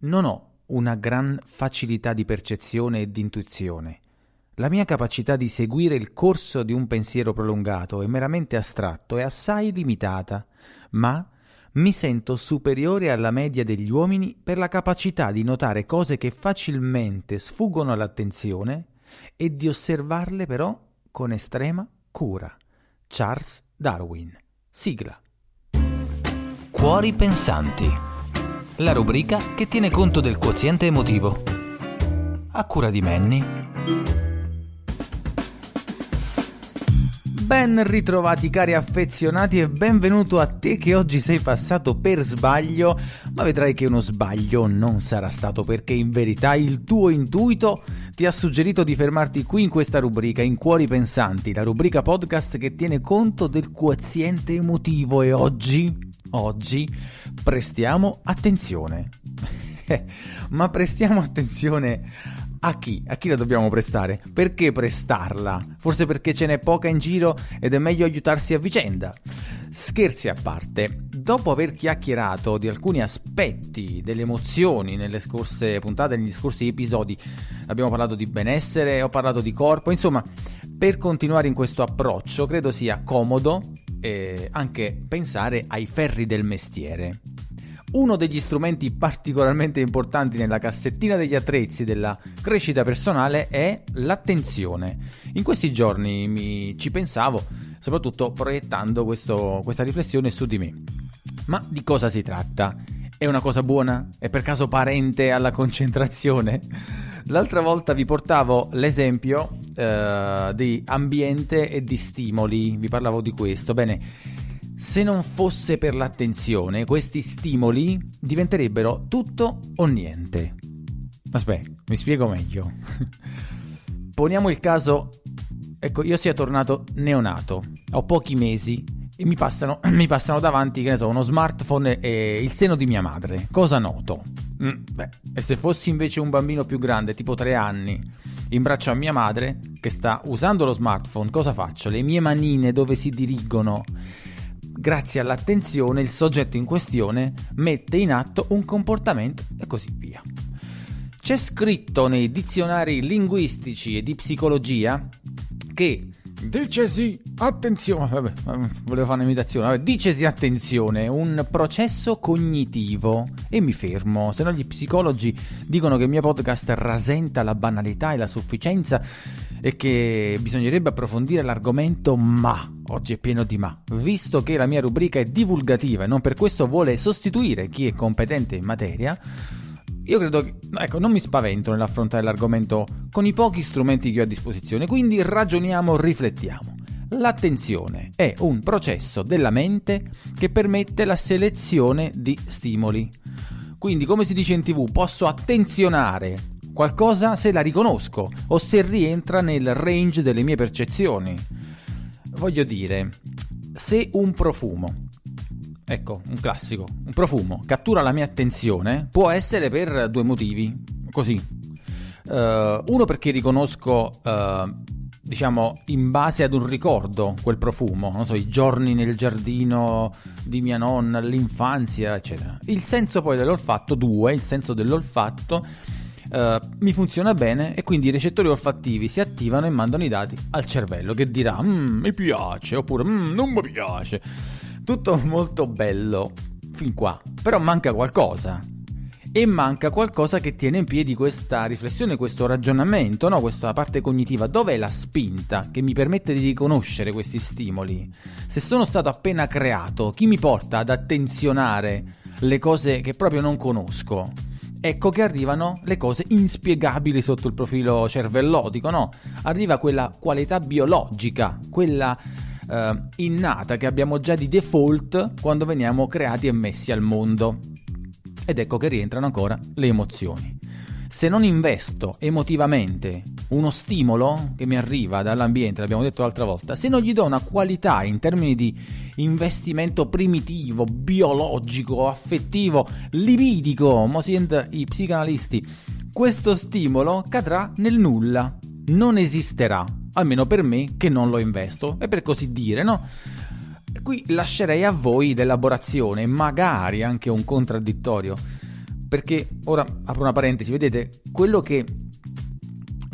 non ho una gran facilità di percezione e di intuizione. La mia capacità di seguire il corso di un pensiero prolungato e meramente astratto è assai limitata, ma mi sento superiore alla media degli uomini per la capacità di notare cose che facilmente sfuggono all'attenzione e di osservarle però con estrema cura. Charles Darwin. Sigla. Cuori pensanti. La rubrica che tiene conto del quoziente emotivo. A cura di Manny. Ben ritrovati cari affezionati e benvenuto a te che oggi sei passato per sbaglio, ma vedrai che uno sbaglio non sarà stato perché in verità il tuo intuito ti ha suggerito di fermarti qui in questa rubrica, in Cuori Pensanti, la rubrica podcast che tiene conto del quoziente emotivo e oggi, oggi, prestiamo attenzione. ma prestiamo attenzione a chi? A chi la dobbiamo prestare? Perché prestarla? Forse perché ce n'è poca in giro ed è meglio aiutarsi a vicenda. Scherzi a parte, dopo aver chiacchierato di alcuni aspetti delle emozioni nelle scorse puntate, negli scorsi episodi, abbiamo parlato di benessere, ho parlato di corpo, insomma, per continuare in questo approccio credo sia comodo eh, anche pensare ai ferri del mestiere. Uno degli strumenti particolarmente importanti nella cassettina degli attrezzi della crescita personale è l'attenzione. In questi giorni mi ci pensavo, soprattutto proiettando questo, questa riflessione su di me. Ma di cosa si tratta? È una cosa buona? È per caso parente alla concentrazione? L'altra volta vi portavo l'esempio eh, di ambiente e di stimoli, vi parlavo di questo. Bene, se non fosse per l'attenzione, questi stimoli diventerebbero tutto o niente. Aspetta, mi spiego meglio. Poniamo il caso, ecco, io sia tornato neonato, ho pochi mesi e mi passano, mi passano davanti, che ne so, uno smartphone e il seno di mia madre. Cosa noto? Mm, beh, e se fossi invece un bambino più grande, tipo tre anni, in braccio a mia madre, che sta usando lo smartphone, cosa faccio? Le mie manine dove si dirigono grazie all'attenzione il soggetto in questione mette in atto un comportamento e così via. C'è scritto nei dizionari linguistici e di psicologia che Dicesi attenzione, vabbè, volevo fare un'imitazione, vabbè, dicesi attenzione, un processo cognitivo e mi fermo, se no gli psicologi dicono che il mio podcast rasenta la banalità e la sufficienza e che bisognerebbe approfondire l'argomento, ma oggi è pieno di ma, visto che la mia rubrica è divulgativa e non per questo vuole sostituire chi è competente in materia, io credo che, ecco, non mi spavento nell'affrontare l'argomento con i pochi strumenti che ho a disposizione, quindi ragioniamo, riflettiamo. L'attenzione è un processo della mente che permette la selezione di stimoli. Quindi, come si dice in tv, posso attenzionare qualcosa se la riconosco o se rientra nel range delle mie percezioni. Voglio dire, se un profumo, ecco, un classico, un profumo cattura la mia attenzione, può essere per due motivi, così. Uh, uno perché riconosco, uh, diciamo, in base ad un ricordo quel profumo, non so, i giorni nel giardino di mia nonna, l'infanzia, eccetera. Il senso poi dell'olfatto, due, il senso dell'olfatto uh, mi funziona bene e quindi i recettori olfattivi si attivano e mandano i dati al cervello che dirà mm, mi piace oppure mm, non mi piace. Tutto molto bello fin qua, però manca qualcosa. E manca qualcosa che tiene in piedi questa riflessione, questo ragionamento, no? questa parte cognitiva. Dov'è la spinta che mi permette di riconoscere questi stimoli? Se sono stato appena creato, chi mi porta ad attenzionare le cose che proprio non conosco? Ecco che arrivano le cose inspiegabili sotto il profilo cervellotico, no? Arriva quella qualità biologica, quella eh, innata che abbiamo già di default quando veniamo creati e messi al mondo. Ed ecco che rientrano ancora le emozioni se non investo emotivamente uno stimolo che mi arriva dall'ambiente, l'abbiamo detto l'altra volta, se non gli do una qualità in termini di investimento primitivo, biologico, affettivo, libidico, mo i psicanalisti, questo stimolo cadrà nel nulla, non esisterà, almeno per me che non lo investo, e per così dire, no? Qui lascerei a voi l'elaborazione, magari anche un contraddittorio Perché ora apro una parentesi, vedete, quello che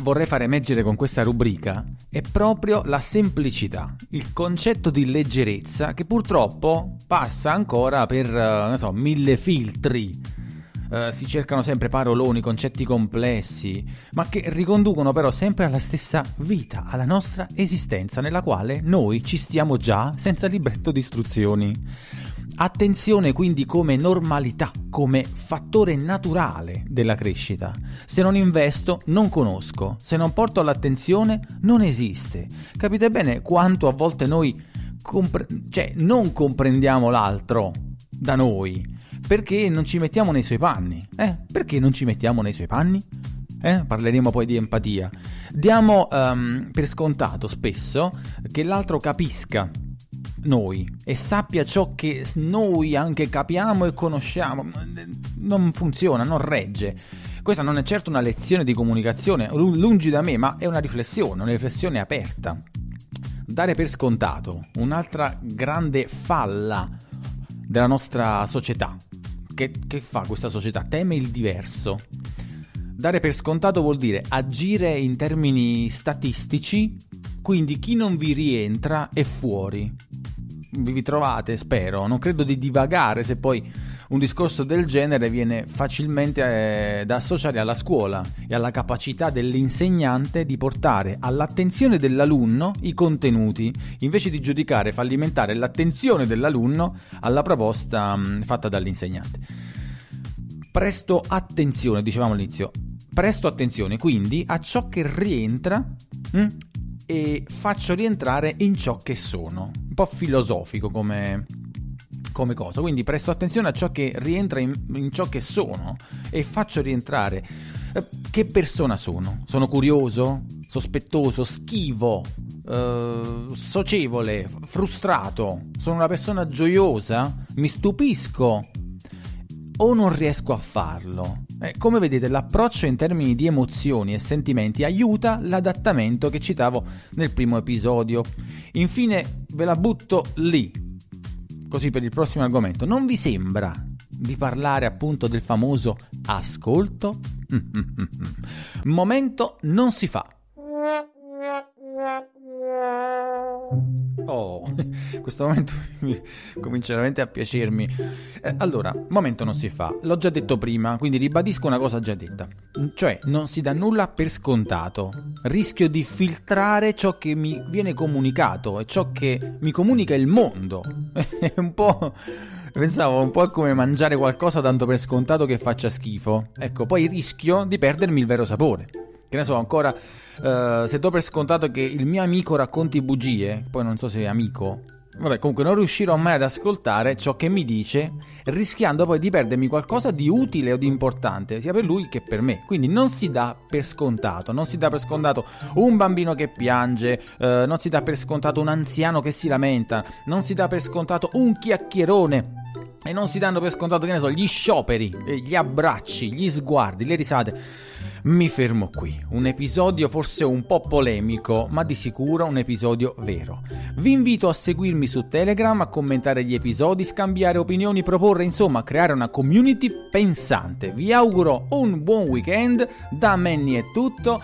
vorrei far emergere con questa rubrica è proprio la semplicità, il concetto di leggerezza che purtroppo passa ancora per, eh, non so, mille filtri. Uh, si cercano sempre paroloni, concetti complessi, ma che riconducono però sempre alla stessa vita, alla nostra esistenza, nella quale noi ci stiamo già senza libretto di istruzioni. Attenzione quindi come normalità, come fattore naturale della crescita. Se non investo, non conosco. Se non porto l'attenzione, non esiste. Capite bene quanto a volte noi compre- cioè, non comprendiamo l'altro da noi perché non ci mettiamo nei suoi panni. Eh? Perché non ci mettiamo nei suoi panni? Eh? Parleremo poi di empatia. Diamo um, per scontato spesso che l'altro capisca noi e sappia ciò che noi anche capiamo e conosciamo. Non funziona, non regge. Questa non è certo una lezione di comunicazione, lungi da me, ma è una riflessione, una riflessione aperta. Dare per scontato un'altra grande falla della nostra società. Che, che fa questa società? Teme il diverso. Dare per scontato vuol dire agire in termini statistici, quindi chi non vi rientra è fuori vi trovate, spero. Non credo di divagare se poi un discorso del genere viene facilmente eh, da associare alla scuola e alla capacità dell'insegnante di portare all'attenzione dell'alunno i contenuti, invece di giudicare fallimentare l'attenzione dell'alunno alla proposta mh, fatta dall'insegnante. Presto attenzione, dicevamo all'inizio, presto attenzione quindi a ciò che rientra mh, e faccio rientrare in ciò che sono. Un po' filosofico come, come cosa. Quindi presto attenzione a ciò che rientra in, in ciò che sono e faccio rientrare. Eh, che persona sono? Sono curioso? Sospettoso? Schivo? Eh, socievole? Frustrato? Sono una persona gioiosa? Mi stupisco? O non riesco a farlo? Eh, come vedete l'approccio in termini di emozioni e sentimenti aiuta l'adattamento che citavo nel primo episodio. Infine ve la butto lì, così per il prossimo argomento. Non vi sembra di parlare appunto del famoso ascolto? Momento non si fa. Oh, questo momento comincia veramente a piacermi. Eh, allora, momento non si fa, l'ho già detto prima, quindi ribadisco una cosa già detta. Cioè, non si dà nulla per scontato. Rischio di filtrare ciò che mi viene comunicato e ciò che mi comunica il mondo. È un po'... Pensavo un po' come mangiare qualcosa tanto per scontato che faccia schifo. Ecco, poi rischio di perdermi il vero sapore. Che ne so, ancora uh, se do per scontato che il mio amico racconti bugie, poi non so se è amico, Vabbè, comunque non riuscirò mai ad ascoltare ciò che mi dice, rischiando poi di perdermi qualcosa di utile o di importante, sia per lui che per me. Quindi non si dà per scontato, non si dà per scontato un bambino che piange, eh, non si dà per scontato un anziano che si lamenta, non si dà per scontato un chiacchierone e non si danno per scontato, che ne so, gli scioperi, gli abbracci, gli sguardi, le risate. Mi fermo qui. Un episodio forse un po' polemico, ma di sicuro un episodio vero. Vi invito a seguirmi su Telegram, a commentare gli episodi, scambiare opinioni, proporre, insomma, creare una community pensante. Vi auguro un buon weekend. Da Manny è tutto.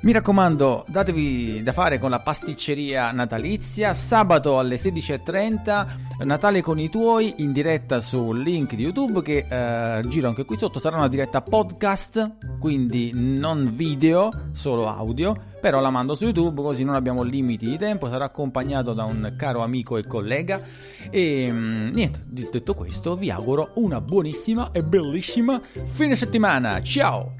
Mi raccomando, datevi da fare con la pasticceria natalizia. Sabato alle 16.30, Natale con i tuoi, in diretta sul link di YouTube che eh, giro anche qui sotto. Sarà una diretta podcast, quindi non video, solo audio. Però la mando su YouTube così non abbiamo limiti di tempo. Sarà accompagnato da un caro amico e collega. E mm, niente, detto questo, vi auguro una buonissima e bellissima fine settimana. Ciao!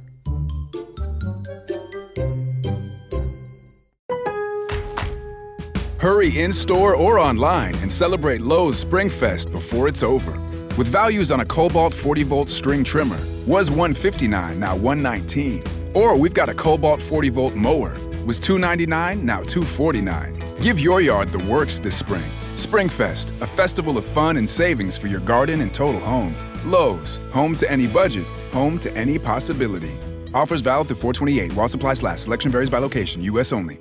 Hurry in store or online and celebrate Lowe's Springfest before it's over. With values on a Cobalt 40 volt string trimmer, was 159 now 119. Or we've got a Cobalt 40 volt mower, was 299 now 249. Give your yard the works this spring. Springfest, a festival of fun and savings for your garden and total home. Lowe's, home to any budget, home to any possibility. Offers valid through 428 while supplies last. Selection varies by location, U.S. only.